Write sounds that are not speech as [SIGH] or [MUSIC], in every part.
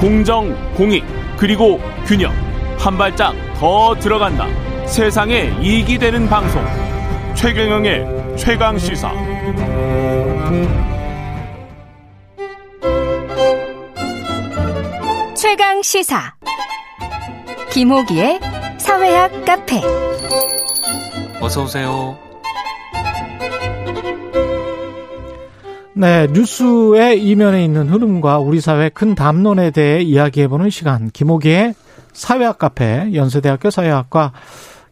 공정, 공익, 그리고 균형. 한 발짝 더 들어간다. 세상에 이익이 되는 방송. 최경영의 최강 시사. 최강 시사. 김호기의 사회학 카페. 어서 오세요. 네, 뉴스의 이면에 있는 흐름과 우리 사회 큰 담론에 대해 이야기해보는 시간. 김호기의 사회학 카페, 연세대학교 사회학과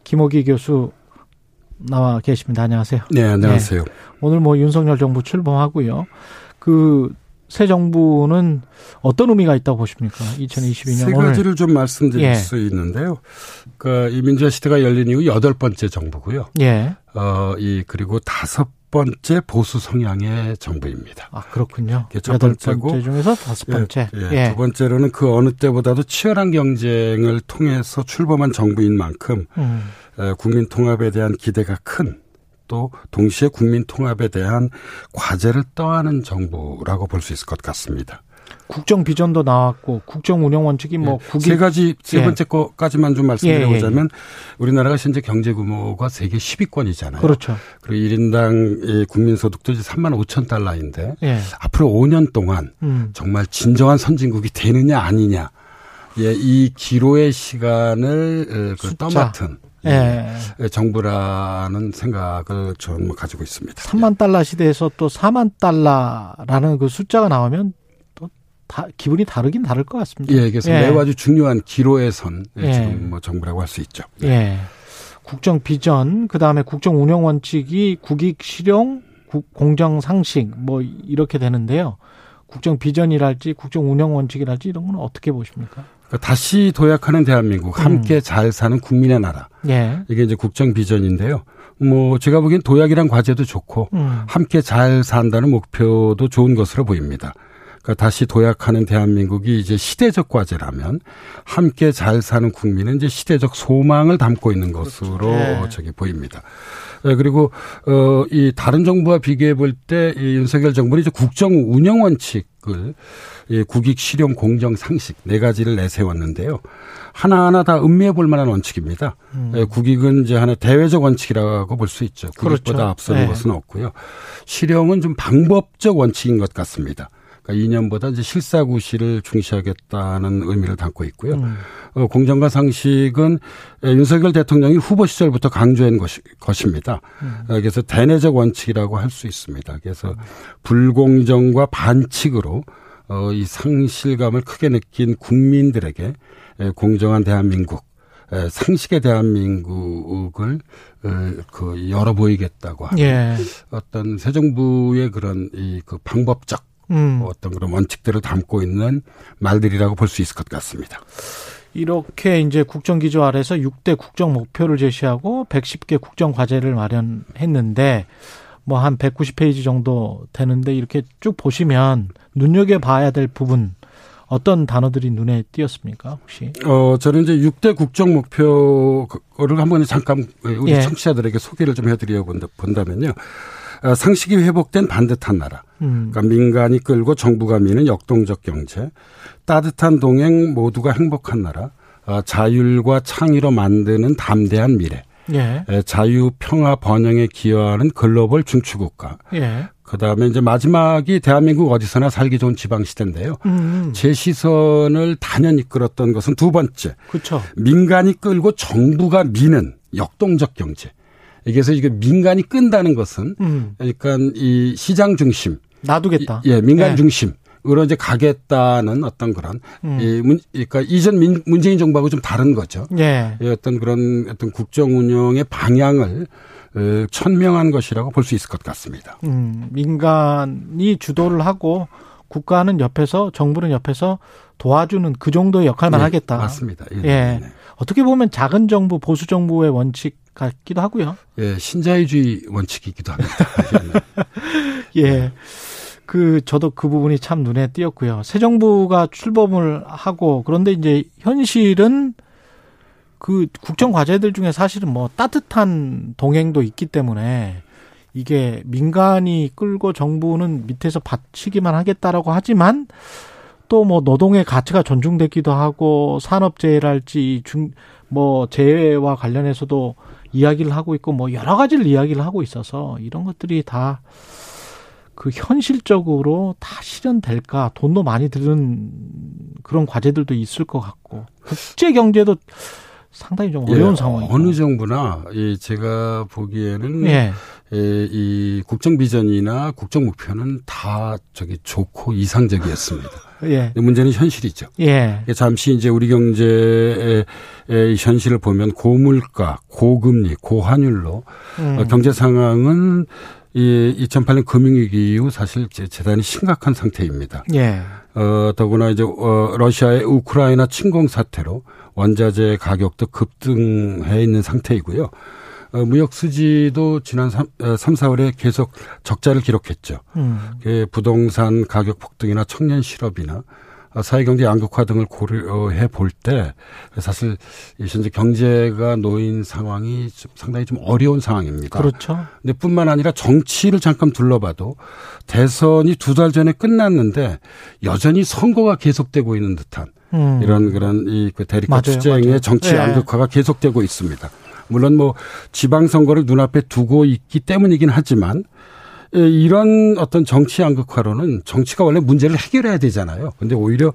김호기 교수 나와 계십니다. 안녕하세요. 네, 안녕하세요. 네, 오늘 뭐 윤석열 정부 출범하고요. 그 새 정부는 어떤 의미가 있다고 보십니까? 2022년 세 가지를 좀 말씀드릴 예. 수 있는데요. 그 이 민주화 시대가 열린 이후 여덟 번째 정부고요. 예. 어, 이 그리고 다섯 번째 보수 성향의 정부입니다. 아 그렇군요. 첫 번째고 번째 중에서 다섯 번째. 예, 예, 예. 두 번째로는 그 어느 때보다도 치열한 경쟁을 통해서 출범한 정부인 만큼 음. 국민 통합에 대한 기대가 큰. 또 동시에 국민 통합에 대한 과제를 떠안은 정부라고 볼 수 있을 것 같습니다. 국정 비전도 나왔고 국정 운영 원칙이 뭐 예. 국세 가지 세 예. 번째 예. 거까지만 좀 말씀드려보자면 예, 예, 예. 우리나라가 현재 경제 규모가 세계 10위권이잖아요. 그렇죠. 그리고 1인당 국민 소득도 이제 3만 5천 달러인데 앞으로 5년 동안 음. 정말 진정한 선진국이 되느냐 아니냐. 예, 이 기로의 시간을 그 떠맡은 예. 정부라는 생각을 좀 가지고 있습니다. 3만 달러 시대에서 또 4만 달러라는 그 숫자가 나오면 다 기분이 다르긴 다를 것 같습니다. 예, 그래서 예. 매우 아주 중요한 기로의 선 예. 지금 뭐 정부라고 할 수 있죠. 네. 예. 국정 비전, 그 다음에 국정 운영 원칙이 국익 실용, 국, 공정 상식 뭐 이렇게 되는데요. 국정 비전이랄지 국정 운영 원칙이랄지 이런 건 어떻게 보십니까? 그러니까 다시 도약하는 대한민국, 함께 음. 잘 사는 국민의 나라. 예. 이게 이제 국정 비전인데요. 뭐 제가 보기엔 도약이란 과제도 좋고 음. 함께 잘 산다는 목표도 좋은 것으로 보입니다. 그러니까 다시 도약하는 대한민국이 이제 시대적 과제라면 함께 잘 사는 국민은 이제 시대적 소망을 담고 있는 것으로 그렇죠. 네. 저기 보입니다. 예, 그리고 어이 다른 정부와 비교해 볼 때 이 윤석열 정부는 이제 국정 운영 원칙을 이 국익 실용 공정 상식 네 가지를 내세웠는데요. 하나하나 다 음미해 볼 만한 원칙입니다. 음. 예, 국익은 이제 하나 대외적 원칙이라고 볼 수 있죠. 국익보다 그렇죠. 앞서는 네. 것은 없고요. 실용은 좀 방법적 원칙인 것 같습니다. 그러니까 이년보다 이제 실사구시를 중시하겠다는 의미를 담고 있고요. 음. 어, 공정과 상식은 윤석열 대통령이 후보 시절부터 강조한 것이, 것입니다. 음. 어, 그래서 대내적 원칙이라고 할 수 있습니다. 그래서 불공정과 반칙으로 어, 이 상실감을 크게 느낀 국민들에게 공정한 대한민국, 상식의 대한민국을 그 열어 보이겠다고 하는 예. 어떤 새 정부의 그런 이 그 방법적 음. 어떤 그런 원칙들을 담고 있는 말들이라고 볼 수 있을 것 같습니다. 이렇게 이제 국정기조 아래서 6대 국정 목표를 제시하고 110개 국정 과제를 마련했는데 뭐 한 190페이지 정도 되는데 이렇게 쭉 보시면 눈여겨 봐야 될 부분 어떤 단어들이 눈에 띄었습니까, 혹시? 어, 저는 이제 6대 국정 목표를 한번 잠깐 우리 예. 청취자들에게 소개를 좀 해드려 본다면요. 어, 상식이 회복된 반듯한 나라. 음. 그러니까 민간이 끌고 정부가 미는 역동적 경제, 따뜻한 동행 모두가 행복한 나라, 어, 자율과 창의로 만드는 담대한 미래. 예. 자유, 평화, 번영에 기여하는 글로벌 중추국가. 예. 그 다음에 이제 마지막이 대한민국 어디서나 살기 좋은 지방 시대인데요. 음. 제 시선을 단연 이끌었던 것은 두 번째. 그렇죠. 민간이 끌고 정부가 미는 역동적 경제. 그래서 이게 민간이 끈다는 것은 음. 그러니까 이 시장 중심 놔두겠다. 예, 민간 네. 중심. 으로 이제 가겠다는 어떤 그런 음. 이 문, 그러니까 이전 민, 문재인 정부하고 좀 다른 거죠. 예. 예 어떤 그런 어떤 국정 운영의 방향을 어, 천명한 것이라고 볼 수 있을 것 같습니다. 음, 민간이 주도를 하고 국가는 옆에서 정부는 옆에서 도와주는 그 정도의 역할만 네, 하겠다. 맞습니다. 예. 예. 네. 어떻게 보면 작은 정부 보수 정부의 원칙 같기도 하고요. 예, 신자유주의 원칙이기도 합니다. [LAUGHS] 예. 그 저도 그 부분이 참 눈에 띄었고요. 새 정부가 출범을 하고 그런데 이제 현실은 그 국정 과제들 중에 사실은 뭐 따뜻한 동행도 있기 때문에 이게 민간이 끌고 정부는 밑에서 받치기만 하겠다라고 하지만 또 뭐 노동의 가치가 존중되기도 하고 산업재해랄지 중 뭐 재해와 관련해서도 이야기를 하고 있고 뭐 여러 가지를 이야기를 하고 있어서 이런 것들이 다 그 현실적으로 다 실현될까 돈도 많이 드는 그런 과제들도 있을 것 같고 국제 경제도 상당히 좀 어려운 예, 상황이죠. 어느 정부나 이 제가 보기에는 예. 예, 이 국정 비전이나 국정 목표는 다 저기 좋고 이상적이었습니다. [LAUGHS] 예. 문제는 현실이죠. 예. 잠시 이제 우리 경제의 현실을 보면 고물가, 고금리, 고환율로 음. 경제 상황은 이 2008년 금융위기 이후 사실 대단히 심각한 상태입니다. 예. 어, 더구나 이제 어, 러시아의 우크라이나 침공 사태로 원자재 가격도 급등해 있는 상태이고요. 어, 무역 수지도 지난 3, 3, 4월에 계속 적자를 기록했죠. 음. 그 부동산 가격 폭등이나 청년 실업이나 사회경제 양극화 등을 고려해 볼 때 사실 현재 경제가 놓인 상황이 좀 상당히 좀 어려운 상황입니다. 그렇죠. 근데 뿐만 아니라 정치를 잠깐 둘러봐도 대선이 두 달 전에 끝났는데 여전히 선거가 계속되고 있는 듯한 음. 이런 그런 이그 대립과 투쟁의 정치 네. 양극화가 계속되고 있습니다. 물론 뭐 지방선거를 눈앞에 두고 있기 때문이긴 하지만 예, 이런 어떤 정치 양극화로는 정치가 원래 문제를 해결해야 되잖아요. 근데 오히려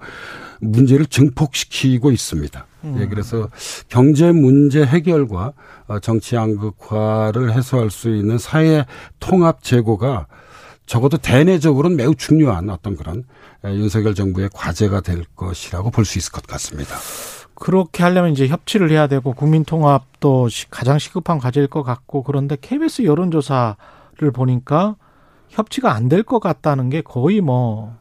문제를 증폭시키고 있습니다. 음. 예, 그래서 경제 문제 해결과 어, 정치 양극화를 해소할 수 있는 사회 통합 제고가 적어도 대내적으로는 매우 중요한 어떤 그런 예, 윤석열 정부의 과제가 될 것이라고 볼 수 있을 것 같습니다. 그렇게 하려면 이제 협치를 해야 되고 국민 통합도 가장 시급한 과제일 것 같고 그런데 KBS 여론조사를 보니까 협치가 안 될 것 같다는 게 거의 뭐,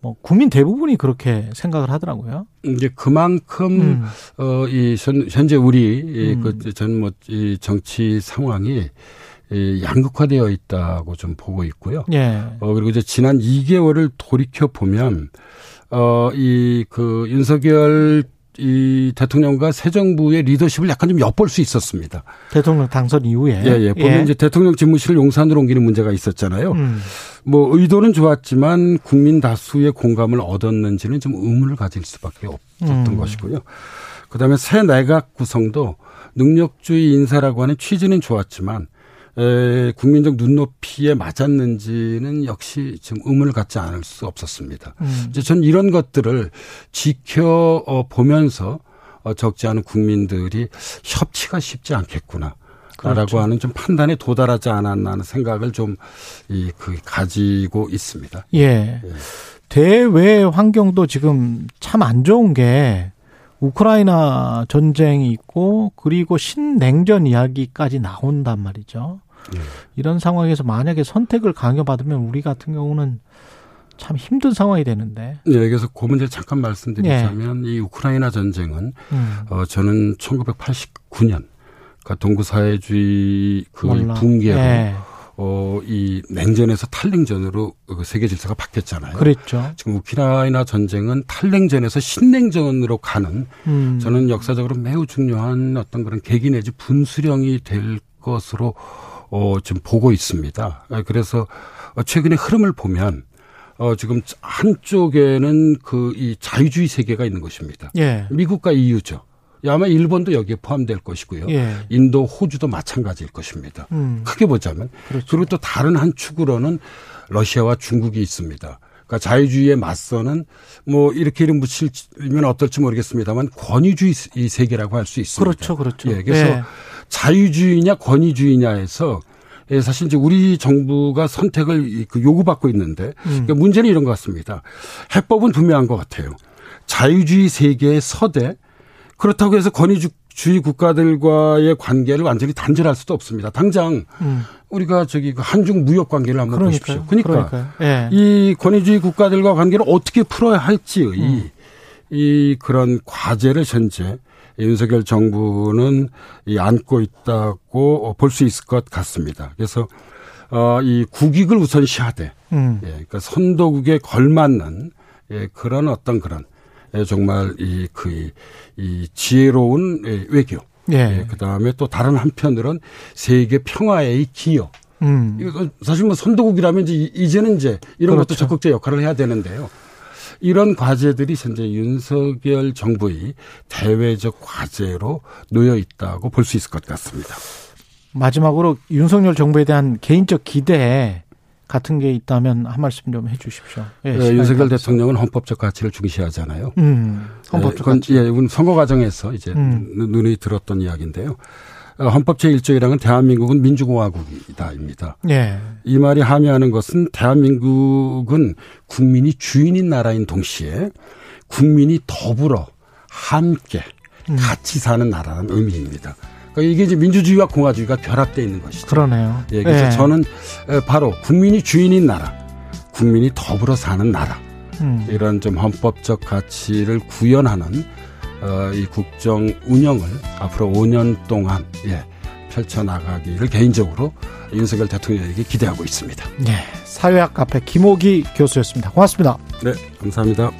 뭐, 국민 대부분이 그렇게 생각을 하더라고요. 이제 그만큼, 음. 어, 이, 현재 우리, 음. 그, 전 뭐, 이 정치 상황이 이 양극화되어 있다고 좀 보고 있고요. 예. 어, 그리고 이제 지난 2개월을 돌이켜 보면, 어, 이, 그, 윤석열 이 대통령과 새 정부의 리더십을 약간 좀 엿볼 수 있었습니다. 대통령 당선 이후에. 예, 예. 보면 예. 이제 대통령 집무실을 용산으로 옮기는 문제가 있었잖아요. 음. 뭐 의도는 좋았지만 국민 다수의 공감을 얻었는지는 좀 의문을 가질 수밖에 없었던 음. 것이고요. 그다음에 새 내각 구성도 능력주의 인사라고 하는 취지는 좋았지만 에, 국민적 눈높이에 맞았는지는 역시 지금 의문을 갖지 않을 수 없었습니다. 음. 이제 전 이런 것들을 지켜 어, 보면서 어, 적지 않은 국민들이 협치가 쉽지 않겠구나. 그렇죠. 라고 하는 좀 판단에 도달하지 않았나 하는 생각을 좀, 이, 그, 가지고 있습니다. 예. 예. 대외 환경도 지금 참 안 좋은 게 우크라이나 전쟁이 있고 그리고 신냉전 이야기까지 나온단 말이죠. 예. 이런 상황에서 만약에 선택을 강요받으면 우리 같은 경우는 참 힘든 상황이 되는데. 네, 그래서 그 문제를 잠깐 말씀드리자면 예. 이 우크라이나 전쟁은 음. 어 저는 1989년 그러니까 동구 사회주의 그 붕괴로 예. 어, 이 냉전에서 탈냉전으로 그 세계 질서가 바뀌었잖아요. 그랬죠. 지금 우크라이나 전쟁은 탈냉전에서 신냉전으로 가는 음. 저는 역사적으로 매우 중요한 어떤 그런 계기 내지 분수령이 될 것으로 어, 지금 보고 있습니다. 아, 그래서 최근의 흐름을 보면 어, 지금 한쪽에는 그 이 자유주의 세계가 있는 것입니다. 예. 미국과 EU죠. 아마 일본도 여기에 포함될 것이고요. 예. 인도, 호주도 마찬가지일 것입니다. 음. 크게 보자면. 그렇죠. 그리고 또 다른 한 축으로는 러시아와 중국이 있습니다. 그러니까 자유주의에 맞서는 뭐 이렇게 이름 붙이면 어떨지 모르겠습니다만 권위주의 세계라고 할 수 있습니다. 그렇죠, 그렇죠. 예, 그래서 예. 자유주의냐 권위주의냐에서 예, 사실 이제 우리 정부가 선택을 그 요구받고 있는데 음. 그러니까 문제는 이런 것 같습니다. 해법은 분명한 것 같아요. 자유주의 세계의 서대 그렇다고 해서 권위주의 국가들과의 관계를 완전히 단절할 수도 없습니다. 당장 음. 우리가 저기 그 한중 무역 관계를 한번 그러니까요. 보십시오. 그러니까 예. 이 권위주의 국가들과 관계를 어떻게 풀어야 할지의 음. 이 그런 과제를 현재 윤석열 정부는 이 안고 있다고 볼 수 있을 것 같습니다. 그래서 어, 이 국익을 우선시하되, 음. 예, 그러니까 선도국에 걸맞는 예, 그런 어떤 그런 예, 정말 이 그이 지혜로운 예, 외교, 예. 예, 그 다음에 또 다른 한편으로는 세계 평화의 기여. 음. 이거 사실 뭐 선도국이라면 이제 이제는 이제 이런 그렇죠. 것도 적극적 역할을 해야 되는데요. 이런 과제들이 현재 윤석열 정부의 대외적 과제로 놓여 있다고 볼 수 있을 것 같습니다. 마지막으로 윤석열 정부에 대한 개인적 기대 같은 게 있다면 한 말씀 좀 해주십시오. 예, 네, 윤석열 대통령은 헌법적 가치를 중시하잖아요. 음, 헌법적 예, 가치. 예, 선거 과정에서 이제 음. 눈이 들었던 이야기인데요. 어, 헌법 제1조이라는 대한민국은 민주공화국이다입니다. 예. 이 말이 함의하는 것은 대한민국은 국민이 주인인 나라인 동시에 국민이 더불어 함께 음. 같이 사는 나라는 의미입니다. 그러니까 이게 이제 민주주의와 공화주의가 결합되어 있는 것이죠. 그러네요. 예, 그래서 예. 저는 바로 국민이 주인인 나라, 국민이 더불어 사는 나라 음. 이런 좀 헌법적 가치를 구현하는 어, 이 국정 운영을 앞으로 5년 동안 예, 펼쳐나가기를 개인적으로 윤석열 대통령에게 기대하고 있습니다. 네, 사회학 카페 김호기 교수였습니다. 고맙습니다. 네, 감사합니다.